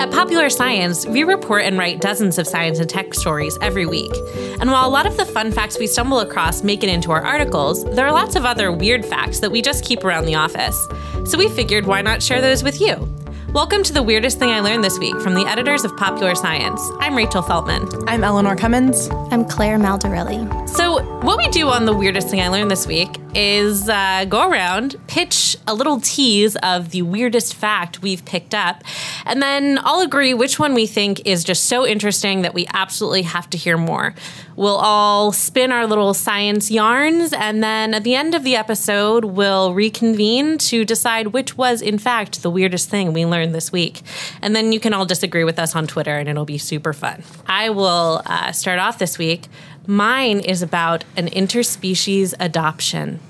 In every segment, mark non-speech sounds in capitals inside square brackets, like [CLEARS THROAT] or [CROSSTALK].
At Popular Science, we report and write dozens of science and tech stories every week. And while a lot of the fun facts we stumble across make it into our articles, there are lots of other weird facts that we just keep around the office. So we figured why not share those with you? Welcome to the weirdest thing I learned this week from the editors of Popular Science. I'm Rachel Feltman. I'm Eleanor Cummins. I'm Claire Maldarelli. So, what we do on the weirdest thing I learned this week is uh, go around, pitch a little tease of the weirdest fact we've picked up, and then all agree which one we think is just so interesting that we absolutely have to hear more. We'll all spin our little science yarns, and then at the end of the episode, we'll reconvene to decide which was, in fact, the weirdest thing we learned this week. And then you can all disagree with us on Twitter, and it'll be super fun. I will uh, start off this week. Mine is about an interspecies adoption.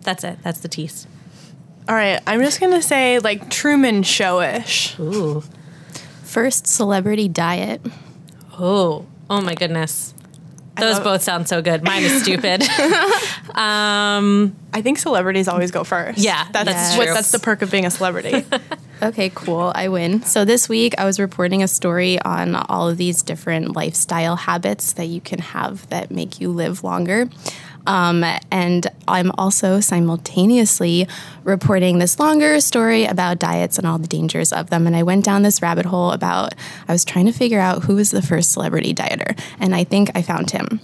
That's it. That's the tease. All right, I'm just gonna say like Truman Showish. Ooh. First celebrity diet. Oh. Oh my goodness. Those love- both sound so good. Mine is stupid. [LAUGHS] um, I think celebrities always go first. Yeah, that's that's what, true. that's the perk of being a celebrity. [LAUGHS] Okay, cool. I win. So this week I was reporting a story on all of these different lifestyle habits that you can have that make you live longer. Um, and I'm also simultaneously reporting this longer story about diets and all the dangers of them. And I went down this rabbit hole about, I was trying to figure out who was the first celebrity dieter. And I think I found him.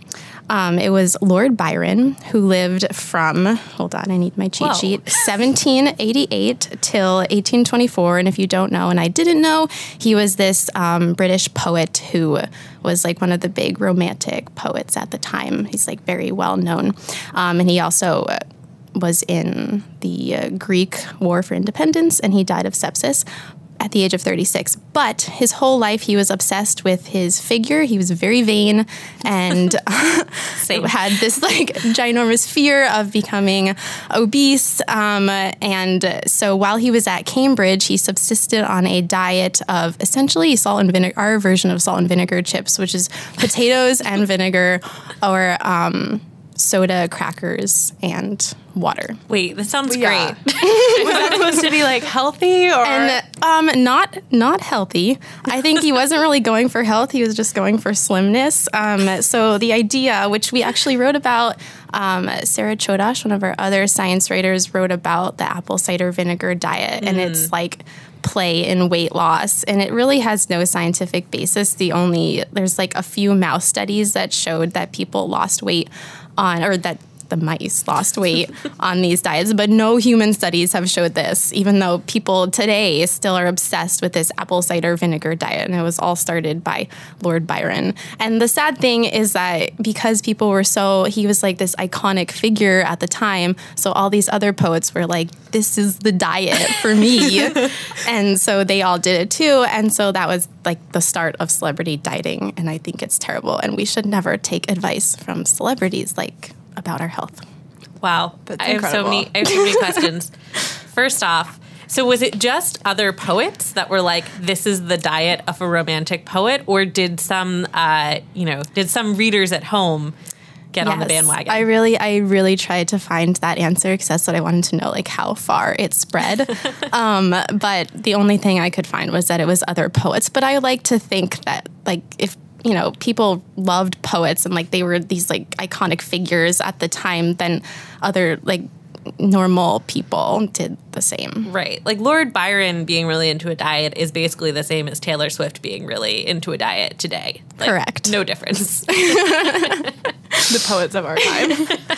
Um, it was Lord Byron, who lived from, hold on, I need my cheat Whoa. sheet, 1788 till 1824. And if you don't know, and I didn't know, he was this um, British poet who was like one of the big romantic poets at the time. He's like very well known. Um, and he also uh, was in the uh, Greek War for Independence and he died of sepsis at the age of 36. But his whole life, he was obsessed with his figure. He was very vain and [LAUGHS] [LAUGHS] had this like ginormous fear of becoming obese. Um, and so while he was at Cambridge, he subsisted on a diet of essentially salt and vinegar, our version of salt and vinegar chips, which is potatoes and vinegar or um, soda, crackers, and water. wait, that sounds Yeah. great. [LAUGHS] was that supposed to be like healthy or? and um, not not healthy. I think he wasn't really going for health. He was just going for slimness. Um, so the idea, which we actually wrote about, um, Sara Chodosh, one of our other science writers, wrote about the apple cider vinegar diet, and it's like play in weight loss and it really has no scientific basis the only there's like a few mouse studies that showed that people lost weight on or that the mice lost weight [LAUGHS] on these diets, but no human studies have showed this, even though people today still are obsessed with this apple cider vinegar diet. And it was all started by Lord Byron. And the sad thing is that because people were so, he was like this iconic figure at the time. So all these other poets were like, this is the diet for me. [LAUGHS] and so they all did it too. And so that was like the start of celebrity dieting. And I think it's terrible. And we should never take advice from celebrities like about our health. Wow. That's I have so many I have so many questions. [LAUGHS] First off, so was it just other poets that were like, this is the diet of a romantic poet, or did some uh, you know, did some readers at home get on the bandwagon? I really, I really tried to find that answer because that's what I wanted to know, like how far it spread. [LAUGHS] um, but the only thing I could find was that it was other poets. But I like to think that, like, if you know, people loved poets and like they were these like iconic figures at the time, than other like normal people did the same. Right. Like Lord Byron being really into a diet is basically the same as Taylor Swift being really into a diet today. Like, Correct. No difference. [LAUGHS] [LAUGHS] the poets of our time. [LAUGHS]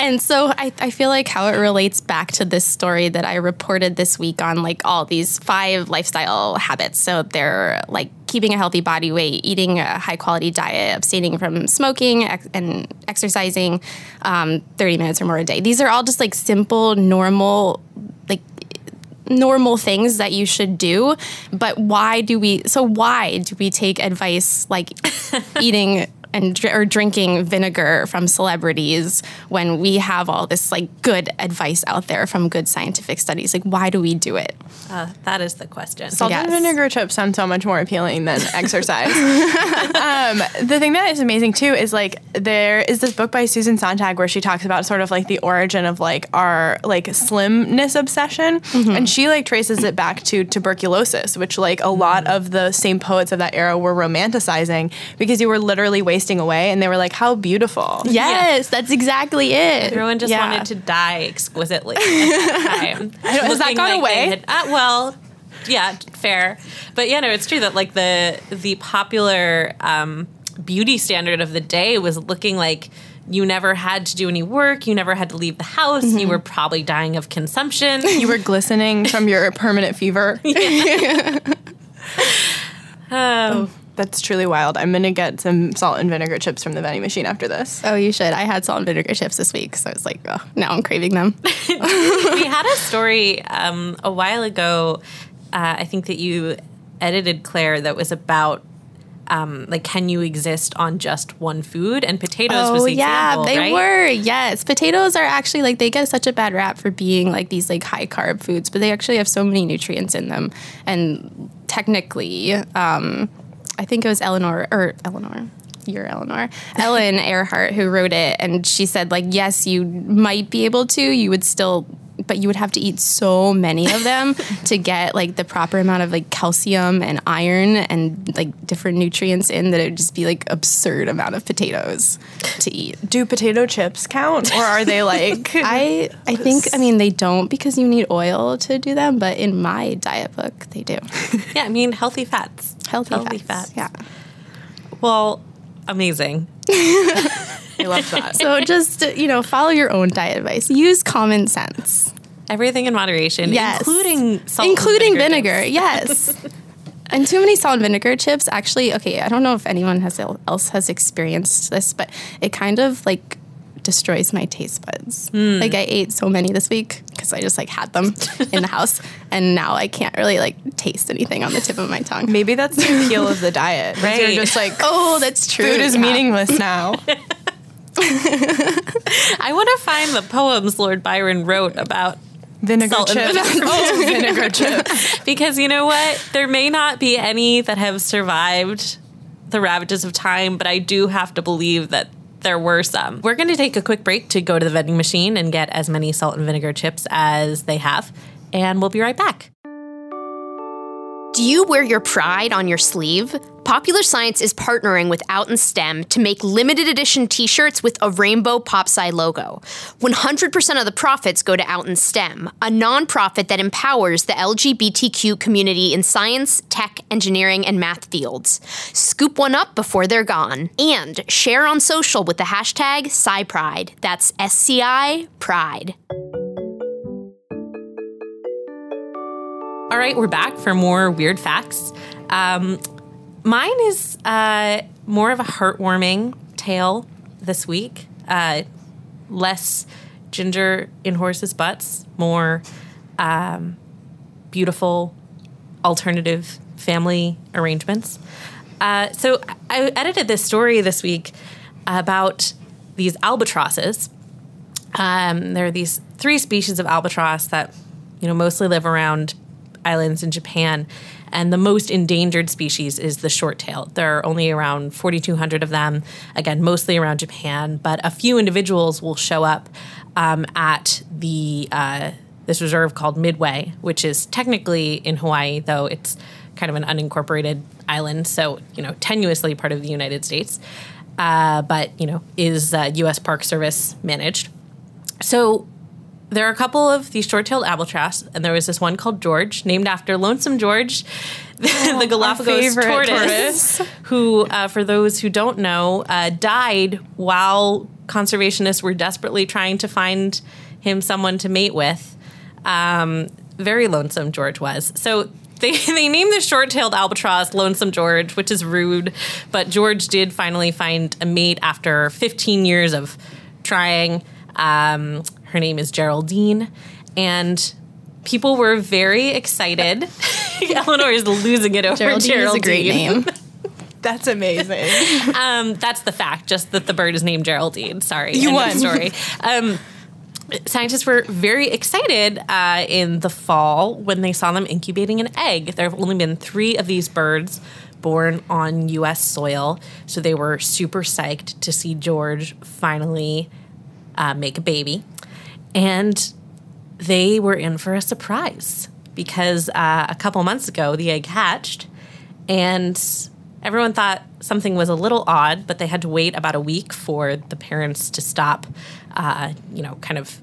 And so I, I feel like how it relates back to this story that I reported this week on like all these five lifestyle habits. So they're like keeping a healthy body weight, eating a high quality diet, abstaining from smoking ex- and exercising um, 30 minutes or more a day. These are all just like simple, normal, like normal things that you should do. But why do we, so why do we take advice like [LAUGHS] eating and dr- or drinking vinegar from celebrities when we have all this like good advice out there from good scientific studies? Like, why do we do it? uh, that is the question. Salt and vinegar chips sound so much more appealing than [LAUGHS] exercise. um, the thing that is amazing too is like there is this book by Susan Sontag where she talks about sort of like the origin of like our like slimness obsession, and she like traces it back to tuberculosis, which like a lot of the same poets of that era were romanticizing because you were literally wasting away, and they were like, "How beautiful." [LAUGHS] Yes, that's exactly it. Everyone just Yeah. wanted to die exquisitely [LAUGHS] at that time. [LAUGHS] Has that gone they away? had- uh, well, yeah, fair. But yeah, no, it's true that like the the popular um, beauty standard of the day was looking like you never had to do any work, you never had to leave the house, you were probably dying of consumption. You were glistening from your permanent fever. Oh, that's truly wild. I'm gonna get some salt and vinegar chips from the vending machine after this. Oh, you should. I had salt and vinegar chips this week, so I was like, oh, now I'm craving them. [LAUGHS] we had a story um, a while ago. Uh, I think that you edited Claire that was about um, like can you exist on just one food? And potatoes was Oh the yeah, example, they right? were. Yes, potatoes are actually like they get such a bad rap for being like these like high carb foods, but they actually have so many nutrients in them. And technically, um, I think it was Eleanor or Eleanor. You're Eleanor. Ellen Airhart who wrote it, and she said like, yes, you might be able to. You would still. But you would have to eat so many of them [LAUGHS] to get like the proper amount of like calcium and iron and like different nutrients in that it would just be like absurd amount of potatoes to eat. Do potato chips count, or are they like? [LAUGHS] I I think I mean they don't because you need oil to do them, but in my diet book they do. [LAUGHS] Yeah, I mean healthy fats. Healthy, fats. fats. Yeah. Well, amazing. I love that. So just you know, follow your own diet advice. Use common sense. Everything in moderation, Yes. including salt, and including vinegar. chips. Yes. [LAUGHS] And too many salt and vinegar chips. Actually, okay, I don't know if anyone has else has experienced this, but it kind of like destroys my taste buds. Hmm. Like I ate so many this week because I just like had them [LAUGHS] in the house, and now I can't really like taste anything on the tip of my tongue. Maybe that's the appeal of the diet. Right. You're just like, [LAUGHS] Oh, that's true. food is Yeah. meaningless now. [LAUGHS] I want to find the poems Lord Byron wrote about Vinegar Salt and chips. vinegar. [LAUGHS] oh, vinegar chips. [LAUGHS] because you know what? There may not be any that have survived the ravages of time, but I do have to believe that there were some. We're going to take a quick break to go to the vending machine and get as many salt and vinegar chips as they have, and we'll be right back. Do you wear your pride on your sleeve? Popular Science is partnering with Out in STEM to make limited edition t shirts with a rainbow PopSci logo. 100% of the profits go to Out in STEM, a nonprofit that empowers the LGBTQ community in science, tech, engineering, and math fields. Scoop one up before they're gone. And share on social with the hashtag SciPride. That's S C I Pride. All right, we're back for more weird facts. Um, mine is uh, more of a heartwarming tale this week. Uh, less ginger in horses' butts, more um, beautiful alternative family arrangements. Uh, so I edited this story this week about these albatrosses. Um, there are these three species of albatross that you know mostly live around islands in Japan. And the most endangered species is the short tail. There are only around 4,200 of them, again, mostly around Japan, but a few individuals will show up um, at the uh, this reserve called Midway, which is technically in Hawaii, though it's kind of an unincorporated island, so you know, tenuously part of the United States, uh, but you know, is uh, U.S. Park Service managed. So there are a couple of these short-tailed albatross, and there was this one called George, named after Lonesome George, [LAUGHS] the, the Galapagos tortoise, tortoise. [LAUGHS] who, uh, for those who don't know, uh, died while conservationists were desperately trying to find him someone to mate with. Um, very lonesome George was. So [LAUGHS] they, they named the short-tailed albatross Lonesome George, which is rude, but George did finally find a mate after 15 years of trying. Um, her name is Geraldine, and people were very excited. [LAUGHS] [LAUGHS] Eleanor is losing it over Geraldine, Geraldine. is a great name. [LAUGHS] That's amazing. Um, that's the fact, just that the bird is named Geraldine. Sorry, You end won. Story. Um, scientists were very excited uh, in the fall when they saw them incubating an egg. There have only been three of these birds born on U.S. soil, so they were super psyched to see George finally uh, make a baby, and they were in for a surprise because uh, a couple months ago the egg hatched, and everyone thought something was a little odd, but they had to wait about a week for the parents to stop, uh, you know, kind of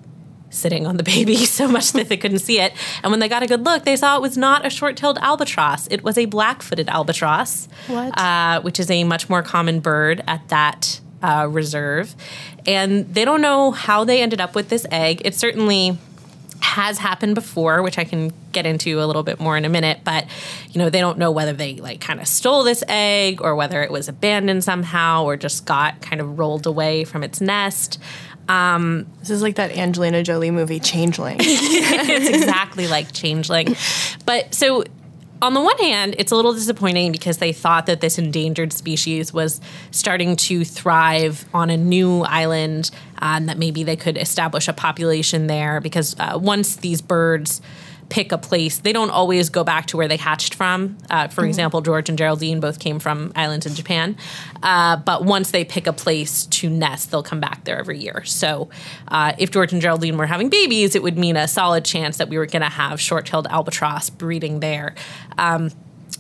sitting on the baby [LAUGHS] so much that they couldn't see it. And when they got a good look, they saw it was not a short-tailed albatross; it was a black-footed albatross, What? Uh, which is a much more common bird at that uh, reserve. And they don't know how they ended up with this egg. It certainly has happened before, which I can get into a little bit more in a minute, but you know, they don't know whether they like kind of stole this egg or whether it was abandoned somehow or just got kind of rolled away from its nest. Um, this is like that Angelina Jolie movie, Changeling. [LAUGHS] it's exactly like changeling. But so on the one hand, it's a little disappointing because they thought that this endangered species was starting to thrive on a new island uh, and that maybe they could establish a population there because uh, once these birds pick a place, they don't always go back to where they hatched from. Uh, for example, George and Geraldine both came from islands in Japan. Uh, but once they pick a place to nest, they'll come back there every year. So uh, if George and Geraldine were having babies, it would mean a solid chance that we were going to have short tailed albatross breeding there. Um,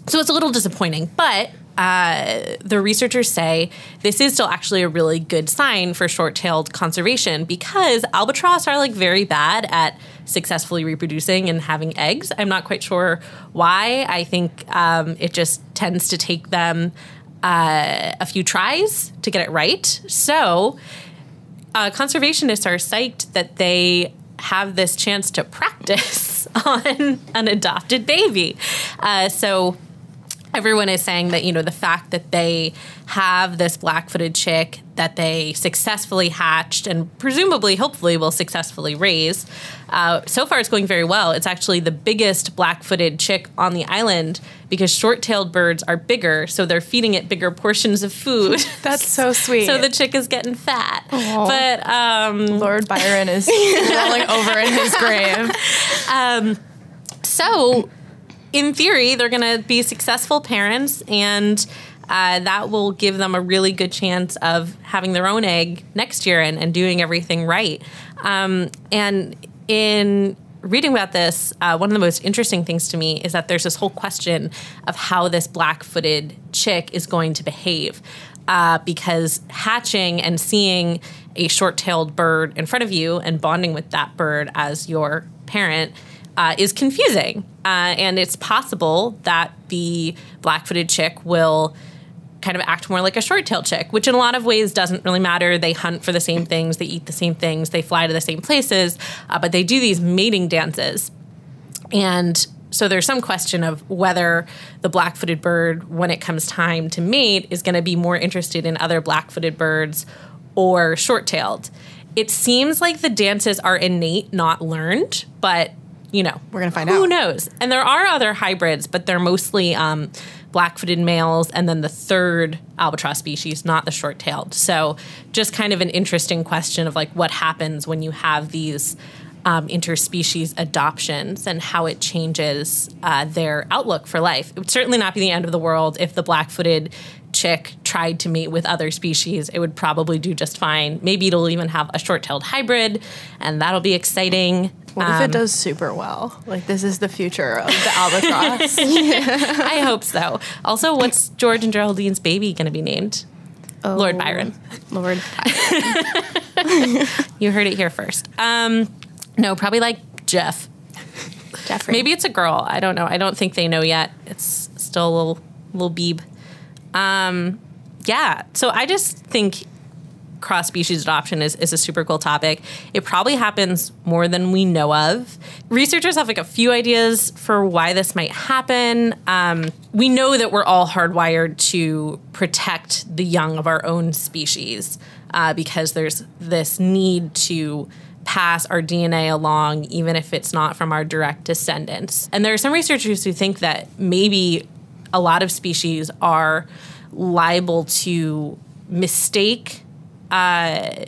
so it's a little disappointing, but uh, the researchers say this is still actually a really good sign for short-tailed conservation because albatross are like very bad at successfully reproducing and having eggs. I'm not quite sure why. I think um, it just tends to take them uh, a few tries to get it right. So uh, conservationists are psyched that they have this chance to practice [LAUGHS] on an adopted baby. Uh, so everyone is saying that you know the fact that they have this black-footed chick that they successfully hatched and presumably hopefully will successfully raise uh, so far it's going very well it's actually the biggest black-footed chick on the island because short-tailed birds are bigger so they're feeding it bigger portions of food [LAUGHS] That's so [LAUGHS] sweet. so the chick is getting fat but um, Lord Byron is [LAUGHS] rolling over in his grave. So, in theory, they're going to be successful parents, and uh, that will give them a really good chance of having their own egg next year and, and doing everything right. Um, and in reading about this, uh, one of the most interesting things to me is that there's this whole question of how this black footed chick is going to behave. Uh, because hatching and seeing a short tailed bird in front of you and bonding with that bird as your parent uh, is confusing. Uh, and it's possible that the black footed chick will kind of act more like a short tailed chick, which in a lot of ways doesn't really matter. They hunt for the same things, they eat the same things, they fly to the same places, uh, but they do these mating dances. And so there's some question of whether the black footed bird, when it comes time to mate, is going to be more interested in other black footed birds or short tailed. It seems like the dances are innate, not learned, but you know, We're gonna find who out. Who knows? And there are other hybrids, but they're mostly um, black-footed males, and then the third albatross species, not the short-tailed. So, just kind of an interesting question of like what happens when you have these um, interspecies adoptions and how it changes uh, their outlook for life. It would certainly not be the end of the world if the black-footed chick tried to mate with other species. It would probably do just fine. Maybe it'll even have a short-tailed hybrid, and that'll be exciting. What if it does super well? Like this is the future of the albatross. [LAUGHS] I hope so. Also, what's George and Geraldine's baby going to be named? Lord Byron. Lord. Byron. [LAUGHS] you heard it here first. Um, no, probably like Jeff. Jeffrey. Maybe it's a girl. I don't know. I don't think they know yet. It's still a little little beeb. Um, yeah. So I just think cross species adoption is, is a super cool topic. It probably happens more than we know of. Researchers have like a few ideas for why this might happen. Um, we know that we're all hardwired to protect the young of our own species uh, because there's this need to pass our DNA along, even if it's not from our direct descendants. And there are some researchers who think that maybe a lot of species are liable to mistake uh,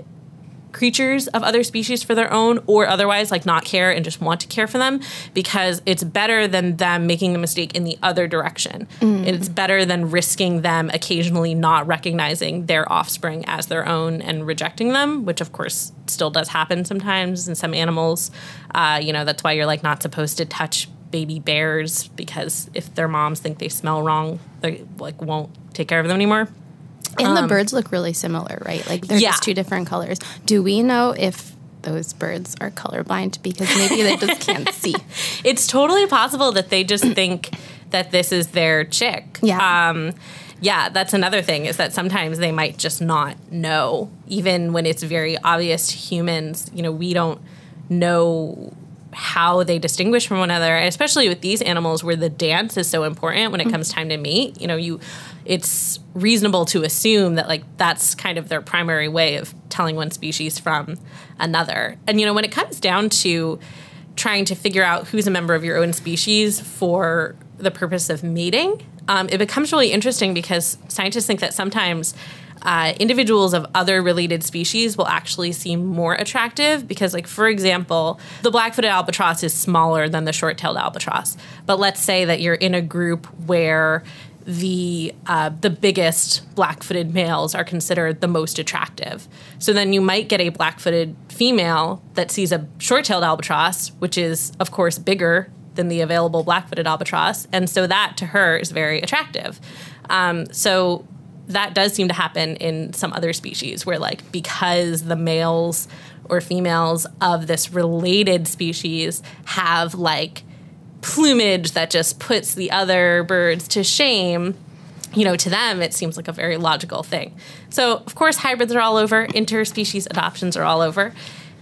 creatures of other species for their own or otherwise like not care and just want to care for them because it's better than them making the mistake in the other direction. It's better than risking them occasionally not recognizing their offspring as their own and rejecting them which of course still does happen sometimes in some animals. Uh, you know that's why you're like not supposed to touch baby bears because if their moms think they smell wrong they like won't take care of them anymore And the birds look really similar, right? Like they're Um, Yeah. just two different colors. Do we know if those birds are colorblind because maybe they just can't [LAUGHS] see? it's totally possible that they just think that this is their chick. Yeah. Um, yeah, that's another thing is that sometimes they might just not know, even when it's very obvious to humans. You know, we don't know how they distinguish from one another, especially with these animals where the dance is so important when it comes time to mate. You know, you it's reasonable to assume that like that's kind of their primary way of telling one species from another. And you know, when it comes down to trying to figure out who's a member of your own species for the purpose of mating, um, it becomes really interesting because scientists think that sometimes uh, individuals of other related species will actually seem more attractive because, like, for example, the black footed albatross is smaller than the short tailed albatross. But let's say that you're in a group where the uh, the biggest black-footed males are considered the most attractive. So then you might get a black-footed female that sees a short-tailed albatross, which is of course bigger than the available black-footed albatross, and so that to her is very attractive. Um, so that does seem to happen in some other species where like because the males or females of this related species have like plumage that just puts the other birds to shame you know to them it seems like a very logical thing. So of course hybrids are all over. Interspecies adoptions are all over.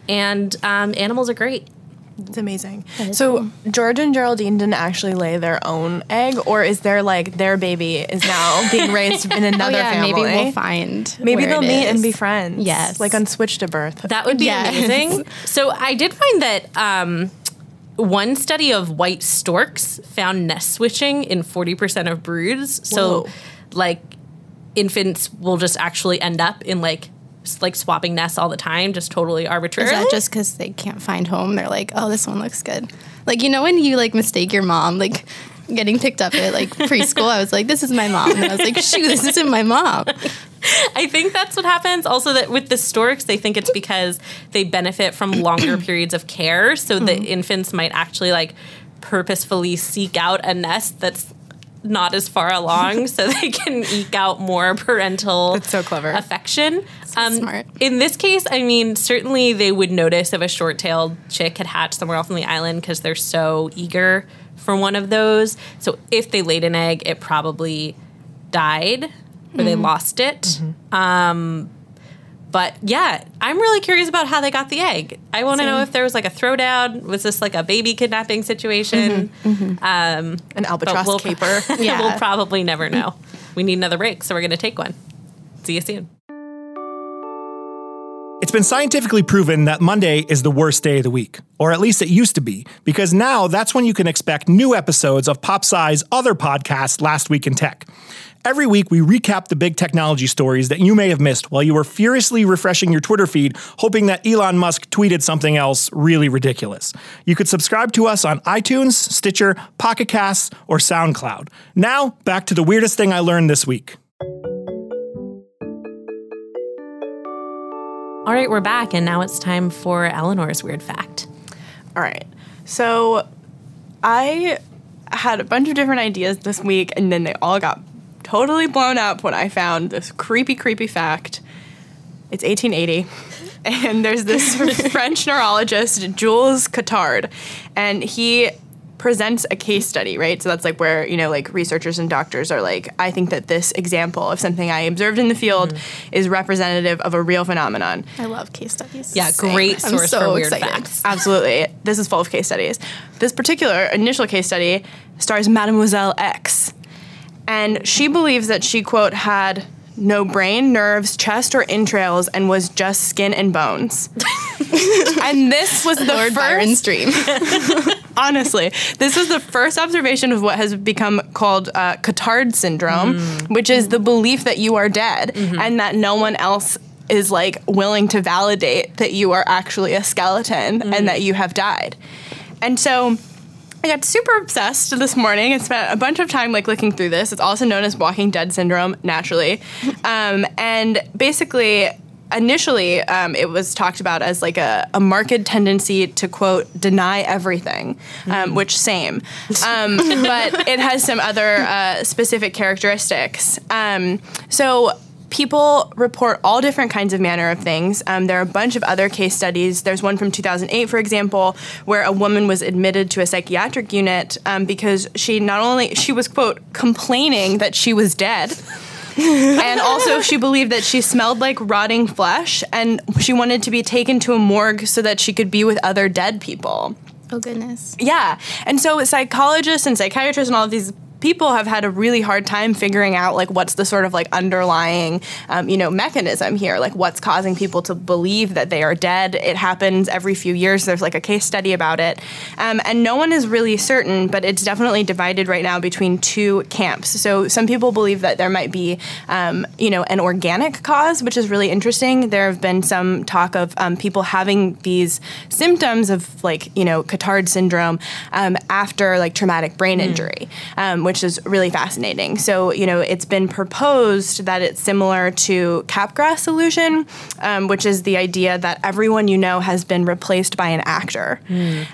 And um, animals are great It's amazing. So George and Geraldine didn't actually lay their own egg, or is there like their baby is now [LAUGHS] being raised in Oh another yeah, family? maybe we'll find. Maybe where they'll it meet and be friends. Yes. like on Switched at Birth. That would be Yes. amazing. So I did find that um, one study of white storks found nest switching in 40% of broods. So, Whoa. like, infants will just actually end up in like s- like swapping nests all the time, just totally arbitrary. Is that just because they can't find home? They're like, oh, this one looks good. Like you know when you like mistake your mom, like getting picked up at like preschool. I was like, this is my mom, and I was like, shoot, this isn't my mom. [LAUGHS] I think that's what happens. Also, that with the storks, they think it's because they benefit from [CLEARS THROAT] longer periods of care. So the mm. infants might actually like purposefully seek out a nest that's not as far along so they can eke out more parental That's so clever. affection. Um, smart. In this case, I mean, certainly they would notice if a short tailed chick had hatched somewhere off on the island because they're so eager for one of those. So if they laid an egg, it probably died or they lost it. Um, but yeah, I'm really curious about how they got the egg. I want to know if there was like a throwdown. Was this like a baby kidnapping situation? Um, An albatross we'll, caper. [LAUGHS] Yeah. we'll probably never know. We need another break, so we're going to take one. See you soon. It's been scientifically proven that Monday is the worst day of the week, or at least it used to be, because now that's when you can expect new episodes of PopSci's other podcast, Last Week in Tech. Every week, we recap the big technology stories that you may have missed while you were furiously refreshing your Twitter feed, hoping that Elon Musk tweeted something else really ridiculous. You could subscribe to us on iTunes, Stitcher, Pocket Casts, or SoundCloud. Now, back to the weirdest thing I learned this week. All right, we're back, and now it's time for Eleanor's weird fact. All right. So I had a bunch of different ideas this week, and then they all got totally blown up when I found this creepy, creepy fact. It's 1880. [LAUGHS] And there's this [LAUGHS] French neurologist, Jules Cotard, and he presents a case study, right? So that's like where, you know, like researchers and doctors are like, I think that this example of something I observed in the field mm-hmm. is representative of a real phenomenon. I love case studies. Yeah, great I'm source so for weird excited. facts. Absolutely. This is full of case studies. This particular initial case study stars Mademoiselle X. And she believes that she, quote, had no brain, nerves, chest, or entrails and was just skin and bones. [LAUGHS] and this was the Lord first Byron's dream. [LAUGHS] honestly, this was the first observation of what has become called uh, Cotard syndrome, which is the belief that you are dead and that no one else is like willing to validate that you are actually a skeleton and that you have died. And so I got super obsessed this morning and spent a bunch of time like looking through this. It's also known as Walking Dead syndrome, naturally. [LAUGHS] Um, and basically, initially, um, it was talked about as like a, a marked tendency to quote deny everything, um, which same, um, but it has some other uh, specific characteristics. Um, so people report all different kinds of manner of things. Um, there are a bunch of other case studies. There's one from 2008, for example, where a woman was admitted to a psychiatric unit um, because she not only she was quote complaining that she was dead. And also, she believed that she smelled like rotting flesh, and she wanted to be taken to a morgue so that she could be with other dead people. oh goodness. Yeah. And so psychologists and psychiatrists and all of these people have had a really hard time figuring out like what's the sort of like underlying um, you know mechanism here like what's causing people to believe that they are dead. It happens every few years. There's like a case study about it. Um, and no one is really certain but it's definitely divided right now between two camps. So some people believe that there might be um, you know an organic cause which is really interesting. There have been some talk of um, people having these symptoms of like you know Cotard syndrome um, after like traumatic brain injury, um, which is really fascinating. So you know it's been proposed that it's similar to Capgras illusion, um, which is the idea that everyone you know has been replaced by an actor,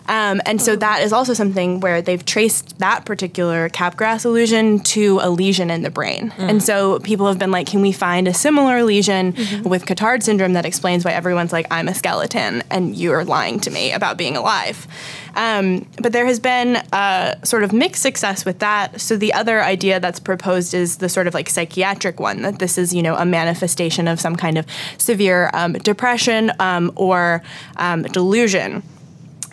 um, and so that is also something where they've traced that particular Capgras illusion to a lesion in the brain, and so people have been like, can we find a similar lesion with Cotard syndrome that explains why everyone's like, I'm a skeleton and you're lying to me about being alive. Um, but there has been uh, sort of mixed success with that. So the other idea that's proposed is the sort of like psychiatric one that this is, you know, a manifestation of some kind of severe um, depression um, or um, delusion.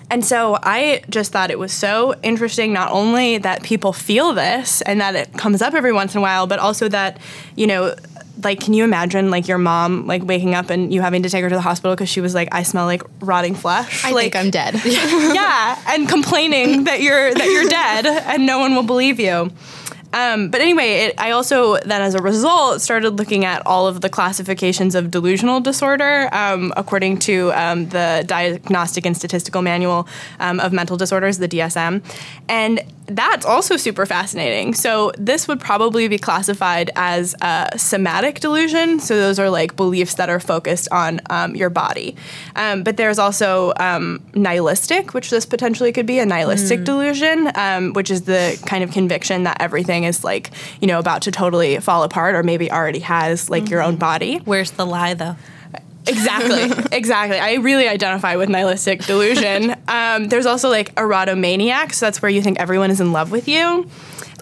And so I just thought it was so interesting, not only that people feel this and that it comes up every once in a while, but also that, you know, like, can you imagine like your mom like waking up and you having to take her to the hospital because she was like, I smell like rotting flesh. I like, think I'm dead. [LAUGHS] yeah, and complaining that you're that you're dead and no one will believe you. Um, but anyway, it, I also then, as a result, started looking at all of the classifications of delusional disorder um, according to um, the Diagnostic and Statistical Manual um, of Mental Disorders, the DSM, and that's also super fascinating. So this would probably be classified as a somatic delusion. So those are like beliefs that are focused on um, your body. Um, but there's also um, nihilistic, which this potentially could be a nihilistic delusion, um, which is the kind of conviction that everything everything is like, you know, about to totally fall apart or maybe already has like your own body. Where's the lie, though? Exactly, [LAUGHS] exactly. I really identify with nihilistic delusion. [LAUGHS] Um, there's also like erotomaniac, so that's where you think everyone is in love with you.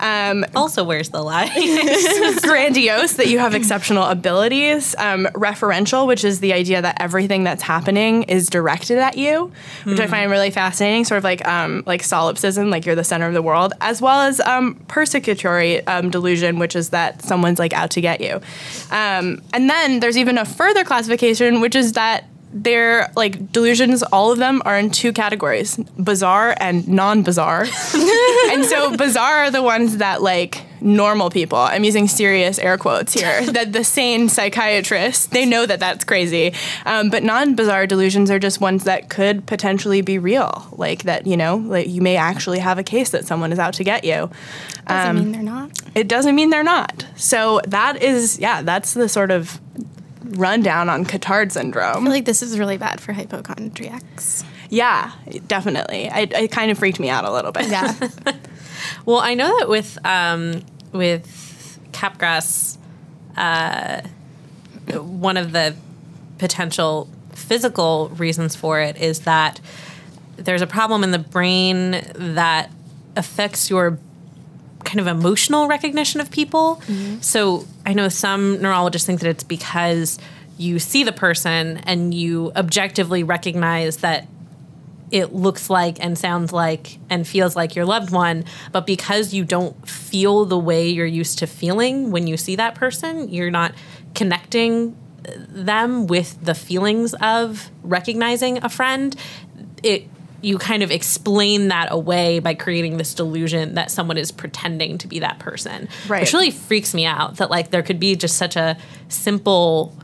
Um, Also, where's the lie? [LAUGHS] grandiose that you have exceptional abilities. Um, referential, which is the idea that everything that's happening is directed at you, which I find really fascinating. Sort of like um, like solipsism, like you're the center of the world, as well as um, persecutory um, delusion, which is that someone's like out to get you. Um, and then there's even a further classification, which is that they're like delusions all of them are in two categories bizarre and non-bizarre. [LAUGHS] And so bizarre are the ones that like normal people i'm using serious air quotes here [LAUGHS] that the sane psychiatrists they know that that's crazy. Um, but non-bizarre delusions are just ones that could potentially be real like that you know like you may actually have a case that someone is out to get you. Doesn't Um, mean they're not. it doesn't mean they're not. So that is yeah that's the sort of rundown on Cotard syndrome. I feel like this is really bad for hypochondriacs. Yeah, definitely. I, it kind of freaked me out a little bit. Yeah. [LAUGHS] Well, I know that with um, with Capgras, uh, one of the potential physical reasons for it is that there's a problem in the brain that affects your kind of emotional recognition of people. Mm-hmm. So I know some neurologists think that it's because you see the person and you objectively recognize that it looks like and sounds like and feels like your loved one, but because you don't feel the way you're used to feeling when you see that person, you're not connecting uh, them with the feelings of recognizing a friend. It you kind of explain that away by creating this delusion that someone is pretending to be that person. Right. Which really freaks me out that like there could be just such a simple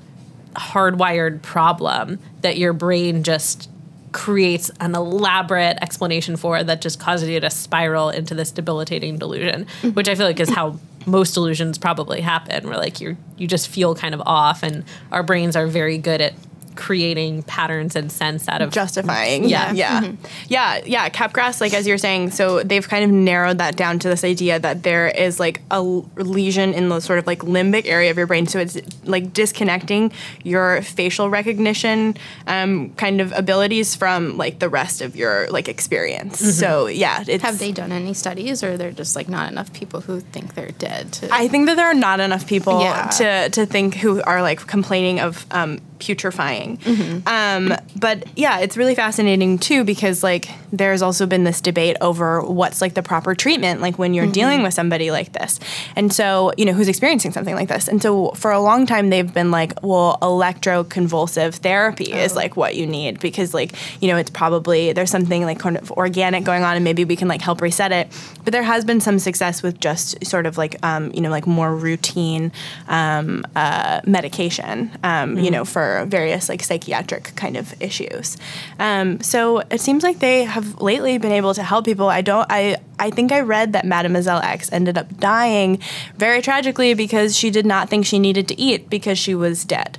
hardwired problem that your brain just creates an elaborate explanation for that just causes you to spiral into this debilitating delusion, mm-hmm. which I feel like is how most delusions probably happen, where like you you just feel kind of off, and our brains are very good at creating patterns and sense out of justifying. Yeah. Yeah. Yeah. Yeah. Capgras, like as you're saying, so they've kind of narrowed that down to this idea that there is like a lesion in the sort of like limbic area of your brain. So it's like disconnecting your facial recognition um, kind of abilities from like the rest of your like experience. So yeah, it's Have they done any studies, or they're just like not enough people who think they're dead? To, I think that there are not enough people Yeah. to, to think who are like complaining of um, putrefying. Um, but yeah, it's really fascinating too because like there's also been this debate over what's like the proper treatment like when you're dealing with somebody like this. And so, you know, who's experiencing something like this. And so for a long time they've been like, well, electroconvulsive therapy is like what you need because like, you know, it's probably there's something like kind of organic going on and maybe we can like help reset it. But there has been some success with just sort of like um, you know, like more routine um, uh, medication, um, you know, for various like psychiatric kind of issues. Um, so it seems like they have lately been able to help people. I don't. I I think I read that Mademoiselle X ended up dying very tragically because she did not think she needed to eat because she was dead.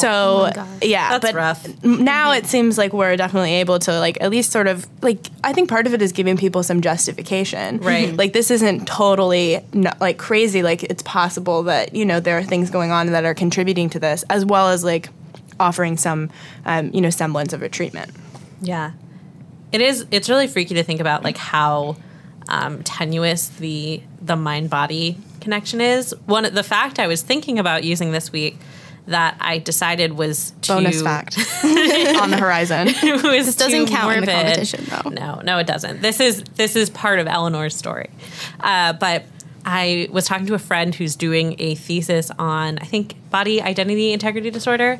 so yeah, That's but rough. m- now it seems like we're definitely able to like at least sort of like I think part of it is giving people some justification. Right. Like this isn't totally not, like crazy. Like it's possible that you know there are things going on that are contributing to this, as well as like offering some um, you know semblance of a treatment. Yeah. It is it's really freaky to think about like how um, tenuous the the mind body connection is. One the fact I was thinking about using this week that I decided was to Bonus fact [LAUGHS] on the horizon. [LAUGHS] was This doesn't too count in the competition, though. No, no, it doesn't. This is this is part of Eleanor's story. Uh, but I was talking to a friend who's doing a thesis on I think body identity integrity disorder.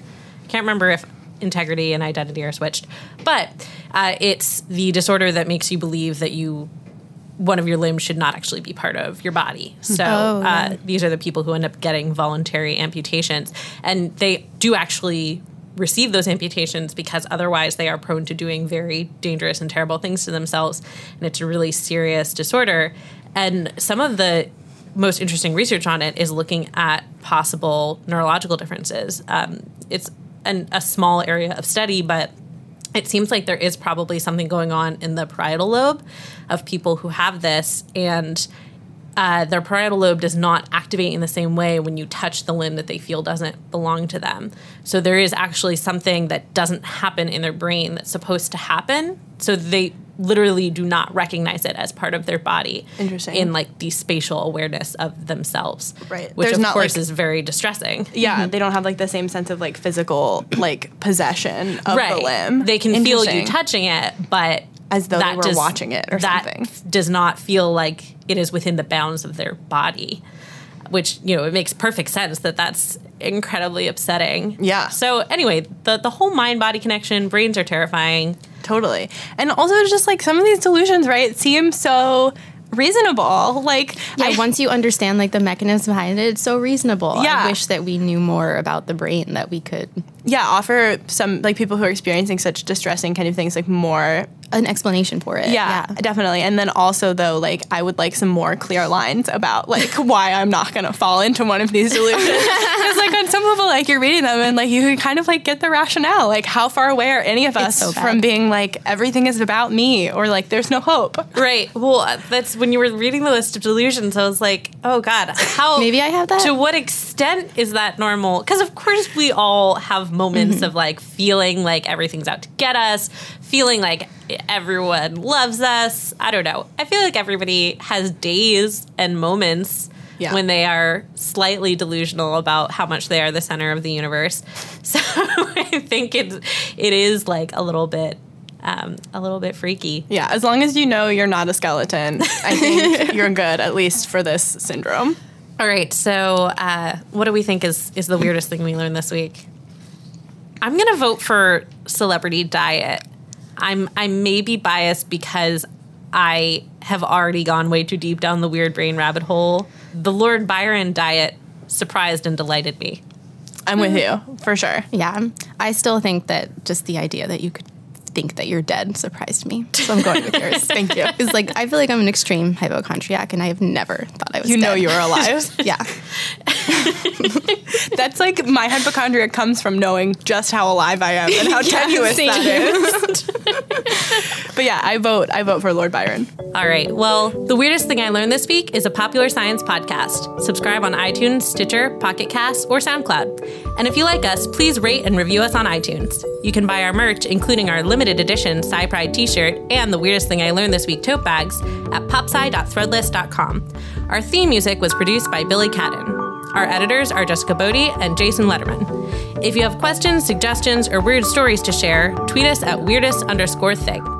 Can't remember if integrity and identity are switched, but uh, it's the disorder that makes you believe that you one of your limbs should not actually be part of your body. So Oh, uh, these are the people who end up getting voluntary amputations, and they do actually receive those amputations because otherwise they are prone to doing very dangerous and terrible things to themselves, and it's a really serious disorder. And some of the most interesting research on it is looking at possible neurological differences. Um, it's an, a small area of study, but it seems like there is probably something going on in the parietal lobe of people who have this and uh, their parietal lobe does not activate in the same way when you touch the limb that they feel doesn't belong to them. So there is actually something that doesn't happen in their brain that's supposed to happen. So they literally do not recognize it as part of their body. Interesting. In like the spatial awareness of themselves. Right. Which There's of course like- is very distressing. Yeah, they don't have like the same sense of like physical like possession of right. the limb. They can feel you touching it, but As though they that were does- watching it or that something. does not feel like it is within the bounds of their body. Which you know, it makes perfect sense that that's incredibly upsetting. Yeah. So anyway, the the whole mind body connection, brains are terrifying. Totally. And also just like some of these delusions, right, seem so reasonable. Like Yeah, I, once you understand like the mechanism behind it, it's so reasonable. Yeah. I wish that we knew more about the brain that we could yeah, offer some like people who are experiencing such distressing kind of things like more an explanation for it. yeah, definitely. And then also though, like I would like some more clear lines about like [LAUGHS] why I'm not gonna fall into one of these delusions. [LAUGHS] Because like some level, like you're reading them and like you can kind of like get the rationale. Like how far away are any of us so from being like everything is about me or like there's no hope. Right. Well, uh, that's when you were reading the list of delusions. I was like, oh God, how? [LAUGHS] Maybe I have that. To what extent is that normal? Because of course we all have moments Mm-hmm. of like feeling like everything's out to get us, feeling like everyone loves us. I don't know. I feel like everybody has days and moments. Yeah. When they are slightly delusional about how much they are the center of the universe, [LAUGHS] so I think it it is like a little bit um, a little bit freaky. Yeah, as long as you know you're not a skeleton, I think [LAUGHS] you're good, at least for this syndrome. All right. So, uh, what do we think is is the weirdest thing we learned this week? I'm gonna vote for celebrity diet. I'm I may be biased because I have already gone way too deep down the weird brain rabbit hole. The Lord Byron diet surprised and delighted me. I'm with hmm. you, for sure. Yeah. I still think that just the idea that you could think that you're dead surprised me. So I'm going with yours. [LAUGHS] Thank you. Because like I feel like I'm an extreme hypochondriac and I have never thought I was You know dead. you're alive. [LAUGHS] Yeah. [LAUGHS] That's like my hypochondria comes from knowing just how alive I am and how tenuous same. that is. But yeah, I vote. I vote for Lord Byron. All right. Well, the weirdest thing I learned this week is a popular science podcast. Subscribe on iTunes, Stitcher, Pocket Cast, or SoundCloud. And if you like us, please rate and review us on iTunes. You can buy our merch, including our limited edition Sci Pride t shirt and the weirdest thing I learned this week tote bags, at popsci.threadless.com. Our theme music was produced by Billy Cadden. Our editors are Jessica Boddy and Jason Lederman. If you have questions, suggestions, or weird stories to share, tweet us at weirdest underscore thing.